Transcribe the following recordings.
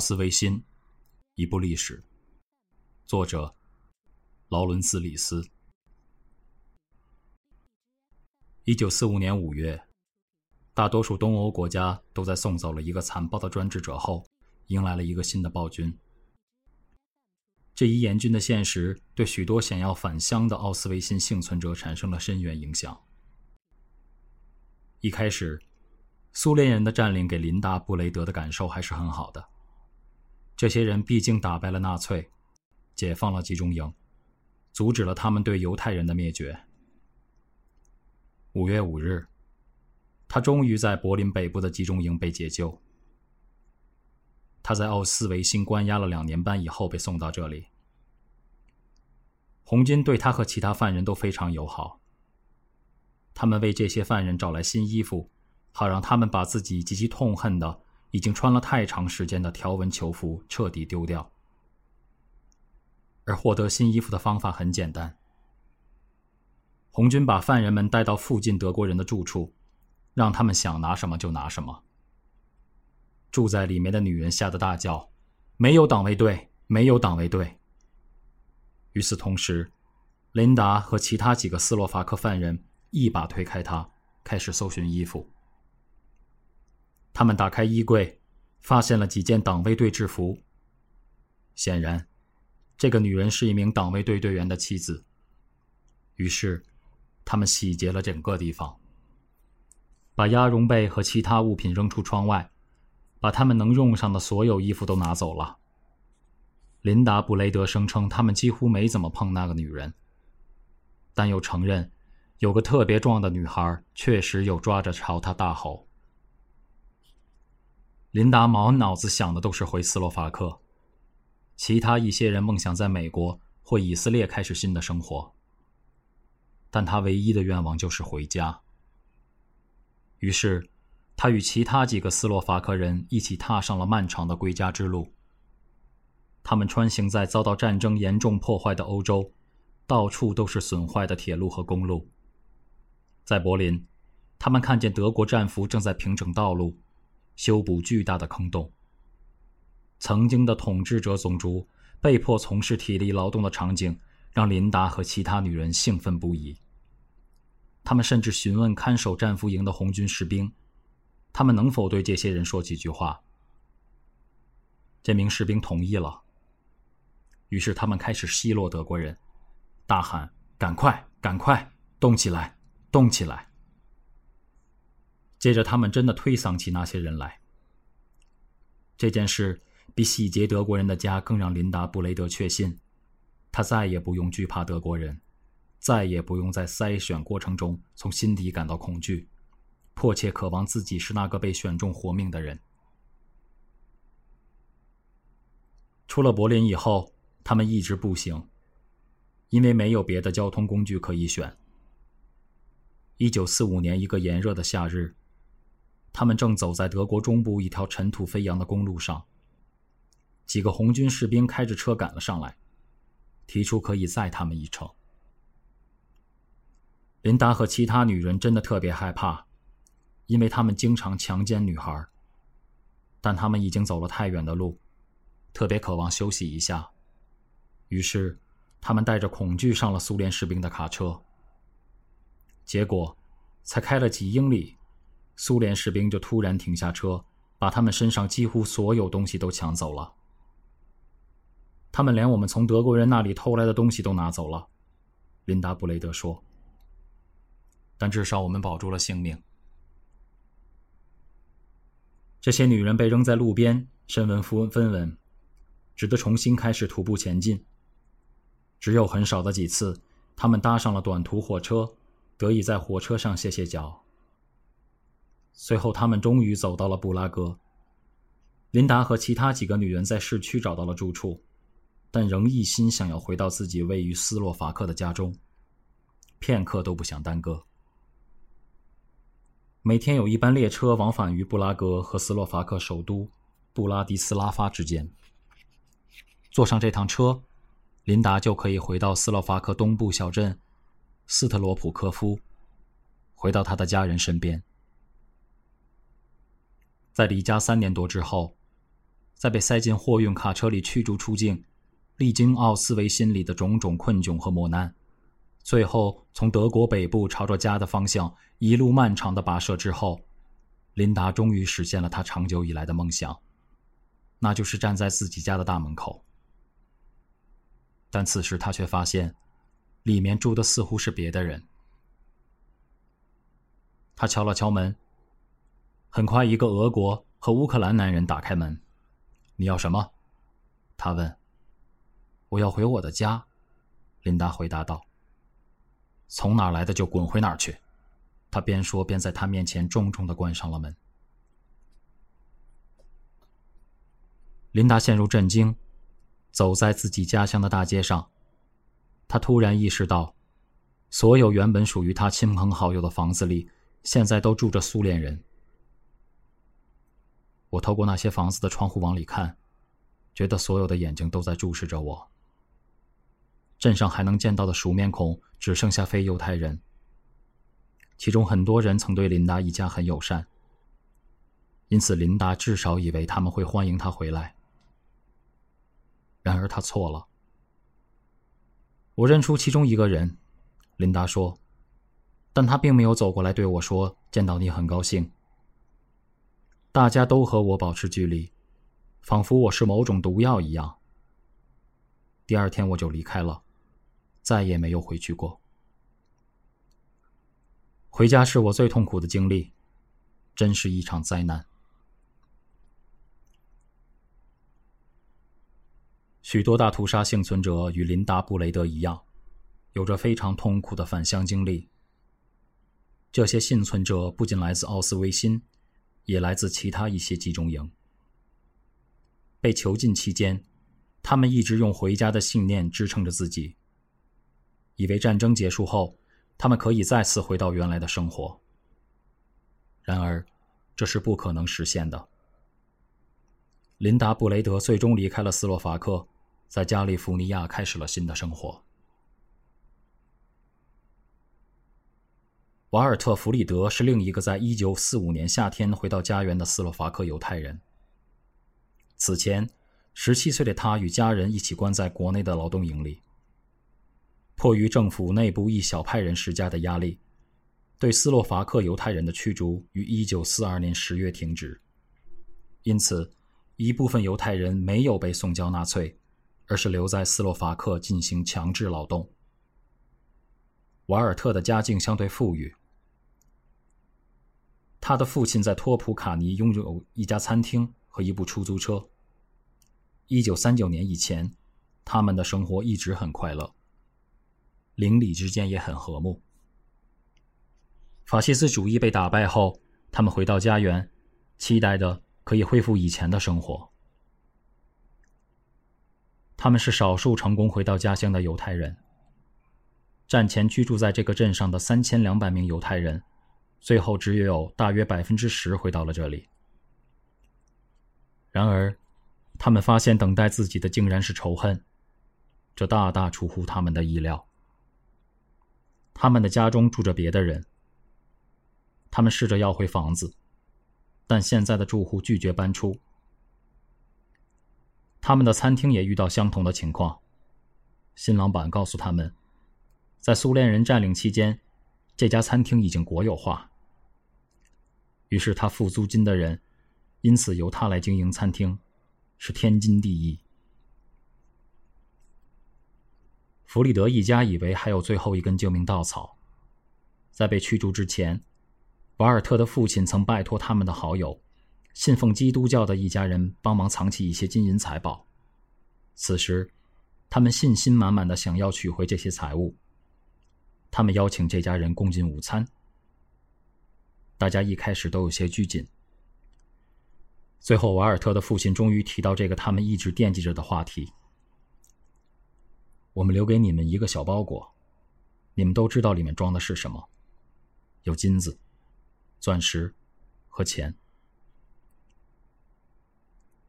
奥斯维辛，一部历史。作者：劳伦斯·李斯。一九四五年五月，大多数东欧国家都在送走了一个残暴的专制者后，迎来了一个新的暴君。这一严峻的现实对许多想要返乡的奥斯维辛幸存者产生了深远影响。一开始，苏联人的占领给林达·布雷德的感受还是很好的。这些人毕竟打败了纳粹，解放了集中营，阻止了他们对犹太人的灭绝。五月五日，他终于在柏林北部的集中营被解救。他在奥斯维辛关押了两年半以后被送到这里。红军对他和其他犯人都非常友好。他们为这些犯人找来新衣服，好让他们把自己极其痛恨的。已经穿了太长时间的条纹囚服彻底丢掉，而获得新衣服的方法很简单：红军把犯人们带到附近德国人的住处，让他们想拿什么就拿什么。住在里面的女人吓得大叫：“没有党卫队，没有党卫队！”与此同时，琳达和其他几个斯洛伐克犯人一把推开他，开始搜寻衣服。他们打开衣柜，发现了几件党卫队制服。显然，这个女人是一名党卫队队员的妻子。于是，他们洗劫了整个地方，把鸭绒被和其他物品扔出窗外，把他们能用上的所有衣服都拿走了。琳达·布雷德声称他们几乎没怎么碰那个女人，但又承认有个特别壮的女孩确实有抓着朝他大吼。琳达满脑子想的都是回斯洛伐克，其他一些人梦想在美国或以色列开始新的生活，但他唯一的愿望就是回家。于是，他与其他几个斯洛伐克人一起踏上了漫长的归家之路。他们穿行在遭到战争严重破坏的欧洲，到处都是损坏的铁路和公路。在柏林，他们看见德国战俘正在平整道路。修补巨大的坑洞。曾经的统治者种族被迫从事体力劳动的场景，让琳达和其他女人兴奋不已。他们甚至询问看守战俘营的红军士兵，他们能否对这些人说几句话。这名士兵同意了。于是他们开始奚落德国人，大喊：“赶快，赶快，动起来，动起来！”接着，他们真的推搡起那些人来。这件事比洗劫德国人的家更让琳达·布雷德确信，他再也不用惧怕德国人，再也不用在筛选过程中从心底感到恐惧，迫切渴望自己是那个被选中活命的人。出了柏林以后，他们一直步行，因为没有别的交通工具可以选。一九四五年一个炎热的夏日。他们正走在德国中部一条尘土飞扬的公路上。几个红军士兵开着车赶了上来，提出可以载他们一程。琳达和其他女人真的特别害怕，因为他们经常强奸女孩。但他们已经走了太远的路，特别渴望休息一下。于是，他们带着恐惧上了苏联士兵的卡车。结果，才开了几英里。苏联士兵就突然停下车，把他们身上几乎所有东西都抢走了。他们连我们从德国人那里偷来的东西都拿走了，琳达·布雷德说。但至少我们保住了性命。这些女人被扔在路边，身纹分文，只得重新开始徒步前进。只有很少的几次，他们搭上了短途火车，得以在火车上歇歇脚。随后，他们终于走到了布拉格。琳达和其他几个女人在市区找到了住处，但仍一心想要回到自己位于斯洛伐克的家中，片刻都不想耽搁。每天有一班列车往返于布拉格和斯洛伐克首都布拉迪斯拉发之间。坐上这趟车，琳达就可以回到斯洛伐克东部小镇斯特罗普科夫，回到他的家人身边。在离家三年多之后，在被塞进货运卡车里驱逐出境，历经奥斯维辛里的种种困窘和磨难，最后从德国北部朝着家的方向一路漫长的跋涉之后，琳达终于实现了她长久以来的梦想，那就是站在自己家的大门口。但此时她却发现，里面住的似乎是别的人。她敲了敲门，很快一个俄国和乌克兰男人打开门。你要什么？他问。我要回我的家，琳达回答道。从哪来的就滚回哪儿去，他边说边在他面前重重的关上了门。琳达陷入震惊，走在自己家乡的大街上，她突然意识到，所有原本属于他亲朋好友的房子里，现在都住着苏联人。我透过那些房子的窗户往里看，觉得所有的眼睛都在注视着我。镇上还能见到的熟面孔只剩下非犹太人，其中很多人曾对琳达一家很友善，因此琳达至少以为他们会欢迎他回来。然而他错了。我认出其中一个人，琳达说，但他并没有走过来对我说：“见到你很高兴。”大家都和我保持距离，仿佛我是某种毒药一样。第二天我就离开了，再也没有回去过。回家是我最痛苦的经历，真是一场灾难。许多大屠杀幸存者与琳达·布雷德一样，有着非常痛苦的返乡经历。这些幸存者不仅来自奥斯维辛。也来自其他一些集中营。被囚禁期间，他们一直用回家的信念支撑着自己，以为战争结束后，他们可以再次回到原来的生活。然而，这是不可能实现的。琳达·布雷德最终离开了斯洛伐克，在加利福尼亚开始了新的生活。瓦尔特·弗里德是另一个在1945年夏天回到家园的斯洛伐克犹太人。此前，17岁的他与家人一起关在国内的劳动营里。迫于政府内部一小派人施加的压力，对斯洛伐克犹太人的驱逐于1942年10月停止。因此，一部分犹太人没有被送交纳粹，而是留在斯洛伐克进行强制劳动。瓦尔特的家境相对富裕。他的父亲在托普卡尼拥有一家餐厅和一部出租车。一九三九年以前，他们的生活一直很快乐，邻里之间也很和睦。法西斯主义被打败后，他们回到家园，期待的可以恢复以前的生活。他们是少数成功回到家乡的犹太人。战前居住在这个镇上的三千两百名犹太人。最后，只有大约百分之十回到了这里。然而，他们发现等待自己的竟然是仇恨，这大大出乎他们的意料。他们的家中住着别的人。他们试着要回房子，但现在的住户拒绝搬出。他们的餐厅也遇到相同的情况。新老板告诉他们，在苏联人占领期间，这家餐厅已经国有化。于是他付租金的人，因此由他来经营餐厅，是天经地义。弗里德一家以为还有最后一根救命稻草，在被驱逐之前，瓦尔特的父亲曾拜托他们的好友，信奉基督教的一家人帮忙藏起一些金银财宝。此时，他们信心满满的想要取回这些财物。他们邀请这家人共进午餐。大家一开始都有些拘谨。最后，瓦尔特的父亲终于提到这个他们一直惦记着的话题：“我们留给你们一个小包裹，你们都知道里面装的是什么？有金子、钻石和钱。”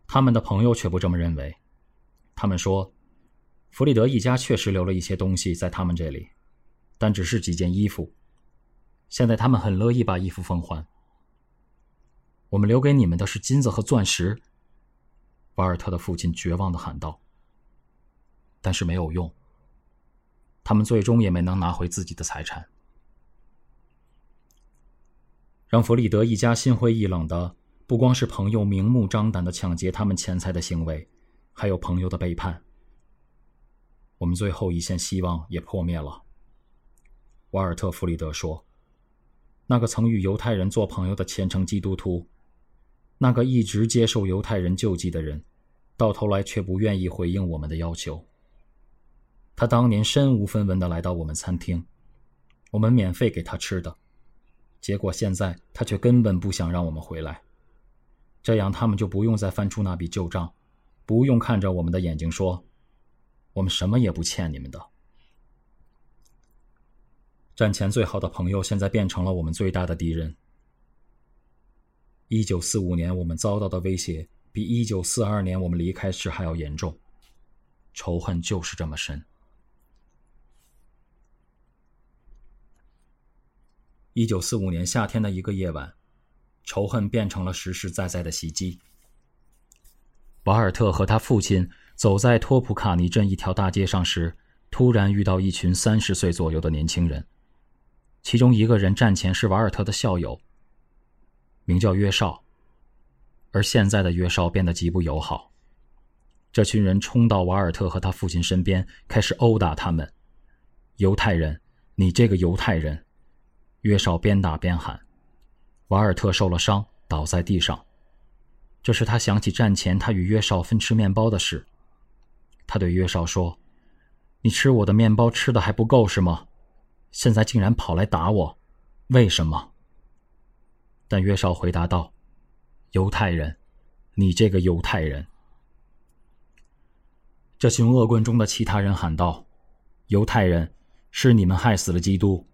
他们的朋友却不这么认为。他们说，弗里德一家确实留了一些东西在他们这里，但只是几件衣服。现在他们很乐意把衣服奉还。我们留给你们的是金子和钻石。瓦尔特的父亲绝望的喊道。但是没有用，他们最终也没能拿回自己的财产。让弗里德一家心灰意冷的，不光是朋友明目张胆的抢劫他们钱财的行为，还有朋友的背叛。我们最后一线希望也破灭了。瓦尔特·弗里德说：“那个曾与犹太人做朋友的虔诚基督徒，那个一直接受犹太人救济的人，到头来却不愿意回应我们的要求。他当年身无分文的来到我们餐厅，我们免费给他吃的，结果现在他却根本不想让我们回来。这样他们就不用再翻出那笔旧账，不用看着我们的眼睛说。”我们什么也不欠你们的。战前最好的朋友，现在变成了我们最大的敌人。一九四五年，我们遭到的威胁比一九四二年我们离开时还要严重，仇恨就是这么深。一九四五年夏天的一个夜晚，仇恨变成了实实在在的袭击。瓦尔特和他父亲。走在托普卡尼镇一条大街上时，突然遇到一群三十岁左右的年轻人。其中一个人战前是瓦尔特的校友，名叫约绍。而现在的约绍变得极不友好。这群人冲到瓦尔特和他父亲身边，开始殴打他们。犹太人，你这个犹太人！约绍边打边喊。瓦尔特受了伤，倒在地上。这时他想起战前他与约绍分吃面包的事。他对约绍说：“你吃我的面包吃的还不够是吗？现在竟然跑来打我，为什么？”但约绍回答道：“犹太人，你这个犹太人！”这群恶棍中的其他人喊道：“犹太人，是你们害死了基督！”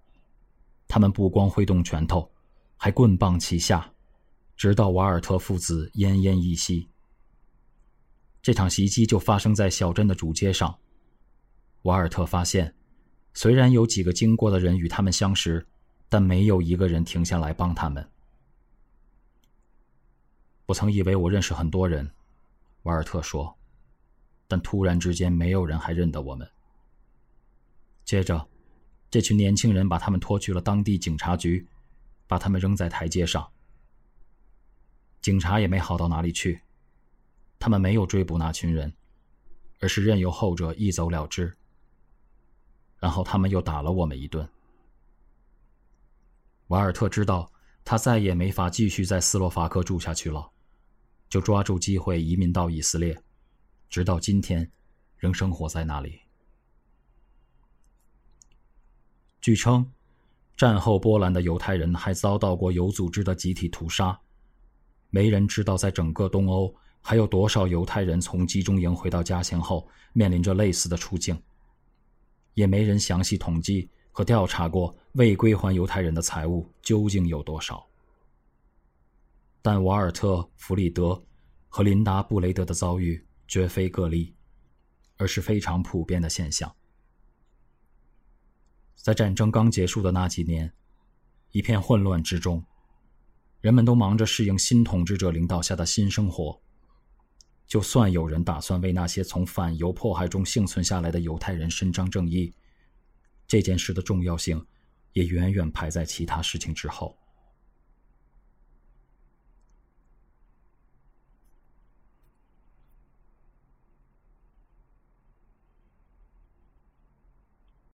他们不光挥动拳头，还棍棒齐下，直到瓦尔特父子奄奄一息。这场袭击就发生在小镇的主街上。瓦尔特发现，虽然有几个经过的人与他们相识，但没有一个人停下来帮他们。我曾以为我认识很多人，瓦尔特说，但突然之间，没有人还认得我们。接着，这群年轻人把他们拖去了当地警察局，把他们扔在台阶上。警察也没好到哪里去。他们没有追捕那群人，而是任由后者一走了之。然后他们又打了我们一顿。瓦尔特知道他再也没法继续在斯洛伐克住下去了，就抓住机会移民到以色列，直到今天，仍生活在那里。据称，战后波兰的犹太人还遭到过有组织的集体屠杀。没人知道，在整个东欧。还有多少犹太人从集中营回到家乡后面临着类似的处境？也没人详细统计和调查过未归还犹太人的财物究竟有多少。但瓦尔特·弗里德和琳达·布雷德的遭遇绝非个例，而是非常普遍的现象。在战争刚结束的那几年，一片混乱之中，人们都忙着适应新统治者领导下的新生活。就算有人打算为那些从反犹迫害中幸存下来的犹太人伸张正义，这件事的重要性也远远排在其他事情之后。